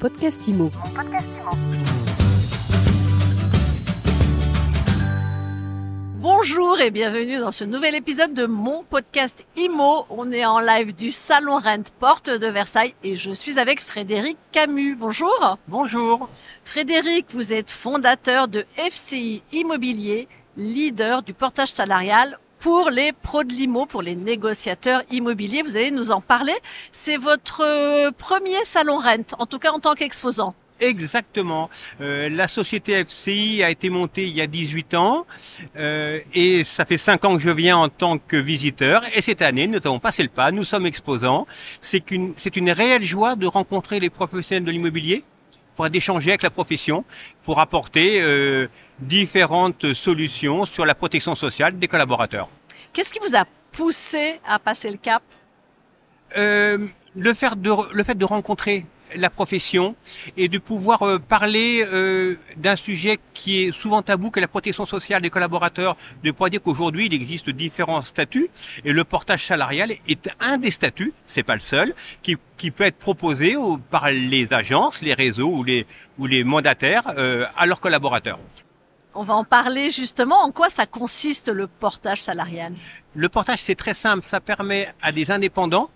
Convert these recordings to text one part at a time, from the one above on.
podcast IMO. Bonjour et bienvenue dans ce nouvel épisode de mon podcast IMO. On est en live du Salon Rent Porte de Versailles et je suis avec Frédéric Camus. Bonjour. Bonjour. Frédéric, vous êtes fondateur de FCI Immobilier, leader du portage salarial pour les pros de l'IMO, pour les négociateurs immobiliers. Vous allez nous en parler. C'est votre euh, premier salon Rent, en tout cas en tant qu'exposant. Exactement. Euh, la société FCI a été montée il y a 18 ans euh, et ça fait 5 ans que je viens en tant que visiteur. Et cette année, nous avons passé le pas, nous sommes exposants. C'est c'est une réelle joie de rencontrer les professionnels de l'immobilier pour d'échanger avec la profession, pour apporter euh, différentes solutions sur la protection sociale des collaborateurs. Qu'est-ce qui vous a poussé à passer le cap? Euh, le, fait de, le fait de rencontrer la profession et de pouvoir euh, parler euh, d'un sujet qui est souvent tabou, que la protection sociale des collaborateurs, de pouvoir dire qu'aujourd'hui il existe différents statuts et le portage salarial est un des statuts, c'est pas le seul, qui, qui peut être proposé au- par les agences, les réseaux ou les, ou les mandataires euh, à leurs collaborateurs. On va en parler justement. En quoi ça consiste le portage salarial? Le portage, c'est très simple. Ça permet à des indépendants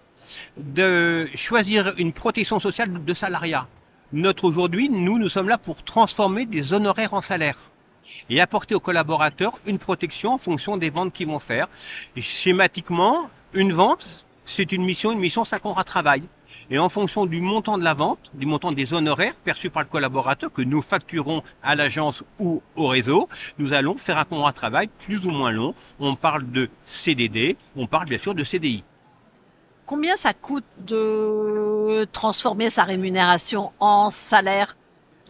de choisir une protection sociale de salariat. Notre aujourd'hui, nous, nous sommes là pour transformer des honoraires en salaire et apporter aux collaborateurs une protection en fonction des ventes qu'ils vont faire. Schématiquement, une vente, c'est une mission, une mission, c'est un contrat de travail. Et en fonction du montant de la vente, du montant des honoraires perçus par le collaborateur que nous facturons à l'agence ou au réseau, nous allons faire un contrat de travail plus ou moins long. On parle de CDD, on parle bien sûr de CDI. Combien ça coûte de transformer sa rémunération en salaire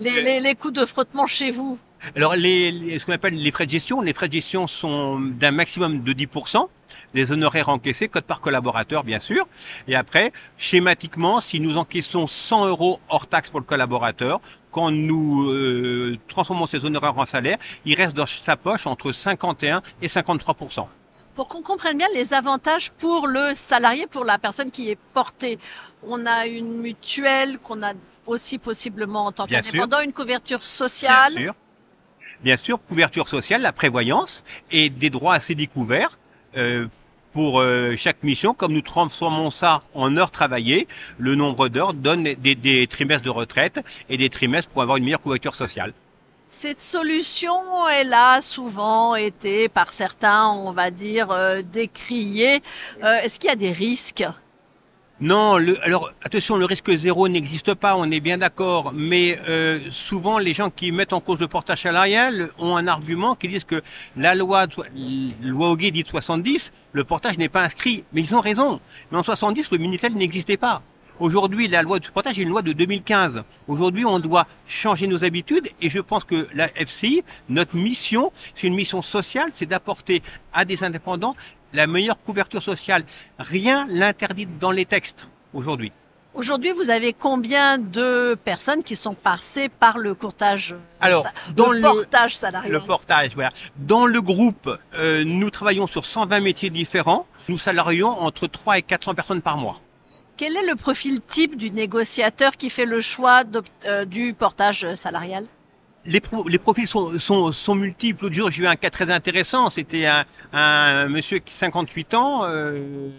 les, les, les coûts de frottement chez vous Alors, les, les- ce qu'on appelle les frais de gestion, les frais de gestion sont d'un maximum de 10%, des honoraires encaissés, code par collaborateur, bien sûr. Et après, schématiquement, si nous encaissons 100 euros hors taxe pour le collaborateur, quand nous euh, transformons ces honoraires en salaire, il reste dans sa poche entre 51 et 53%. Pour qu'on comprenne bien les avantages pour le salarié, pour la personne qui est portée. On a une mutuelle qu'on a aussi possiblement en tant qu'indépendant, une couverture sociale. Bien sûr. Bien sûr, couverture sociale, la prévoyance et des droits assez découverts euh, pour euh, chaque mission. Comme nous transformons ça en heures travaillées, le nombre d'heures donne des, des trimestres de retraite et des trimestres pour avoir une meilleure couverture sociale. Cette solution, elle a souvent été par certains, on va dire, euh, décriée. Euh, Est-ce qu'il y a des risques? Non, alors attention, le risque zéro n'existe pas, on est bien d'accord, mais euh, souvent les gens qui mettent en cause le portage salarial ont un argument qui disent que la loi, loi Hoguet dit 70, le portage n'est pas inscrit, mais ils ont raison. Mais en 70, le Minitel n'existait pas. Aujourd'hui, la loi du portage est une loi de 2015. Aujourd'hui, on doit changer nos habitudes et je pense que la FCI, notre mission, c'est une mission sociale, c'est d'apporter à des indépendants la meilleure couverture sociale. Rien l'interdit dans les textes aujourd'hui. Aujourd'hui, vous avez combien de personnes qui sont passées par le courtage Alors, sa- dans le le- portage salarial Le portage, voilà. Dans le groupe, euh, nous travaillons sur 120 métiers différents. Nous salarions entre 3 et 400 personnes par mois. Quel est le profil type du négociateur qui fait le choix euh, du portage salarial? Les, pro- les profils sont, multiples. L'autre jour, j'ai eu un cas très intéressant. C'était un, monsieur qui 58 ans, euh,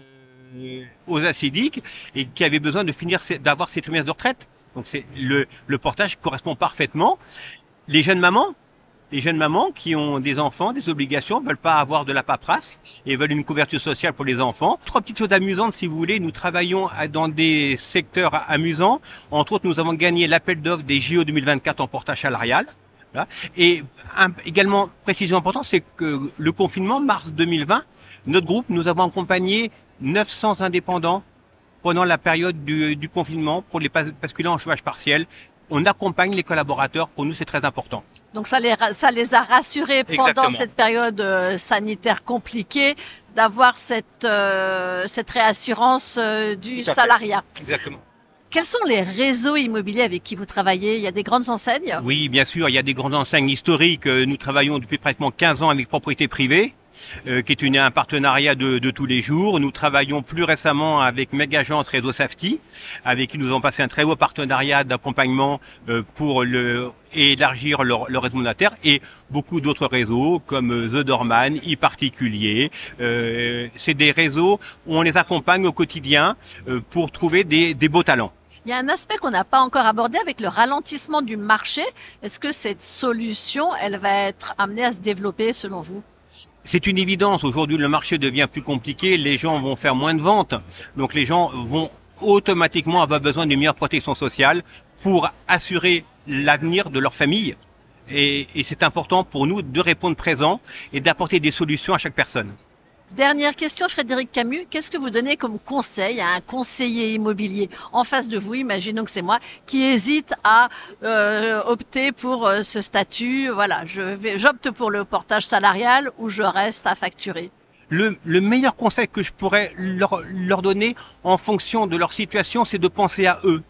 aux acidiques, et qui avait besoin de finir, d'avoir ses trimestres de retraite. Donc le portage correspond parfaitement. Les jeunes mamans, les jeunes mamans qui ont des enfants, des obligations, veulent pas avoir de la paperasse et veulent une couverture sociale pour les enfants. Trois petites choses amusantes, si vous voulez. Nous travaillons dans des secteurs amusants. Entre autres, nous avons gagné l'appel d'offres des JO 2024 en portage salarial. Et également, précision importante, c'est que le confinement, mars 2020, notre groupe, nous avons accompagné 900 indépendants pendant la période du, confinement pour les basculer en chômage partiel. On accompagne les collaborateurs. Pour nous, c'est très important. Donc ça les, ra- ça les a rassurés pendant Exactement. cette période euh, sanitaire compliquée d'avoir cette, euh, cette réassurance euh, du salariat. Exactement. Quels sont les réseaux immobiliers avec qui vous travaillez? Il y a des grandes enseignes? Oui, bien sûr, il y a des grandes enseignes historiques. Nous travaillons depuis pratiquement 15 ans avec propriété privée. Euh, qui est une, un partenariat de, tous les jours. Nous travaillons plus récemment avec Megagence Réseau Safety, avec qui nous avons passé un très beau partenariat d'accompagnement euh, pour élargir leur, leur réseau monétaire et beaucoup d'autres réseaux comme euh, The Dorman, e-particulier. C'est des réseaux où on les accompagne au quotidien pour trouver des, des beaux talents. Il y a un aspect qu'on n'a pas encore abordé avec le ralentissement du marché. Est-ce que cette solution, elle va être amenée à se développer selon vous? C'est une évidence. Aujourd'hui, le marché devient plus compliqué. Les gens vont faire moins de ventes. Donc, les gens vont automatiquement avoir besoin d'une meilleure protection sociale pour assurer l'avenir de leur famille. Et, c'est important pour nous de répondre présent et d'apporter des solutions à chaque personne. Dernière question, Frédéric Camus. Qu'est-ce que vous donnez comme conseil à un conseiller immobilier en face de vous, imaginons que c'est moi, qui hésite à euh, opter pour euh, ce statut? Voilà, j'opte pour le portage salarial ou je reste à facturer. Le, le meilleur conseil que je pourrais leur, donner en fonction de leur situation, c'est de penser à eux.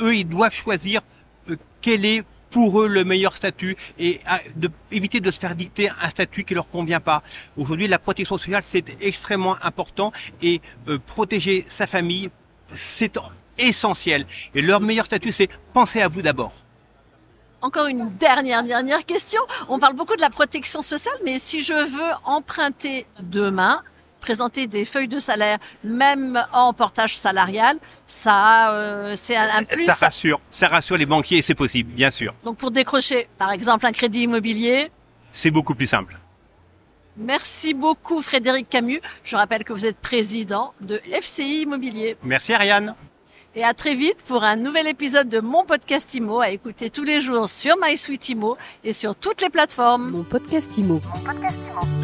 Eux, ils doivent choisir euh, quel est pour eux le meilleur statut et de, éviter de se faire dicter un statut qui leur convient pas. Aujourd'hui, la protection sociale, c'est extrêmement important et euh, protéger sa famille, c'est essentiel. Et leur meilleur statut, c'est penser à vous d'abord. Encore une dernière, dernière question. On parle beaucoup de la protection sociale, mais si je veux emprunter demain, présenter des feuilles de salaire, même en portage salarial, ça, euh, c'est un, un, plus. Ça rassure, ça rassure les banquiers et c'est possible, bien sûr. Donc pour décrocher, par exemple, un crédit immobilier, c'est beaucoup plus simple. Merci beaucoup Frédéric Camus. Je rappelle que vous êtes président de FCI Immobilier. Merci Ariane. Et à très vite pour un nouvel épisode de mon podcast Imo à écouter tous les jours sur MySuite Imo et sur toutes les plateformes. Mon podcast Imo. Mon podcast Imo.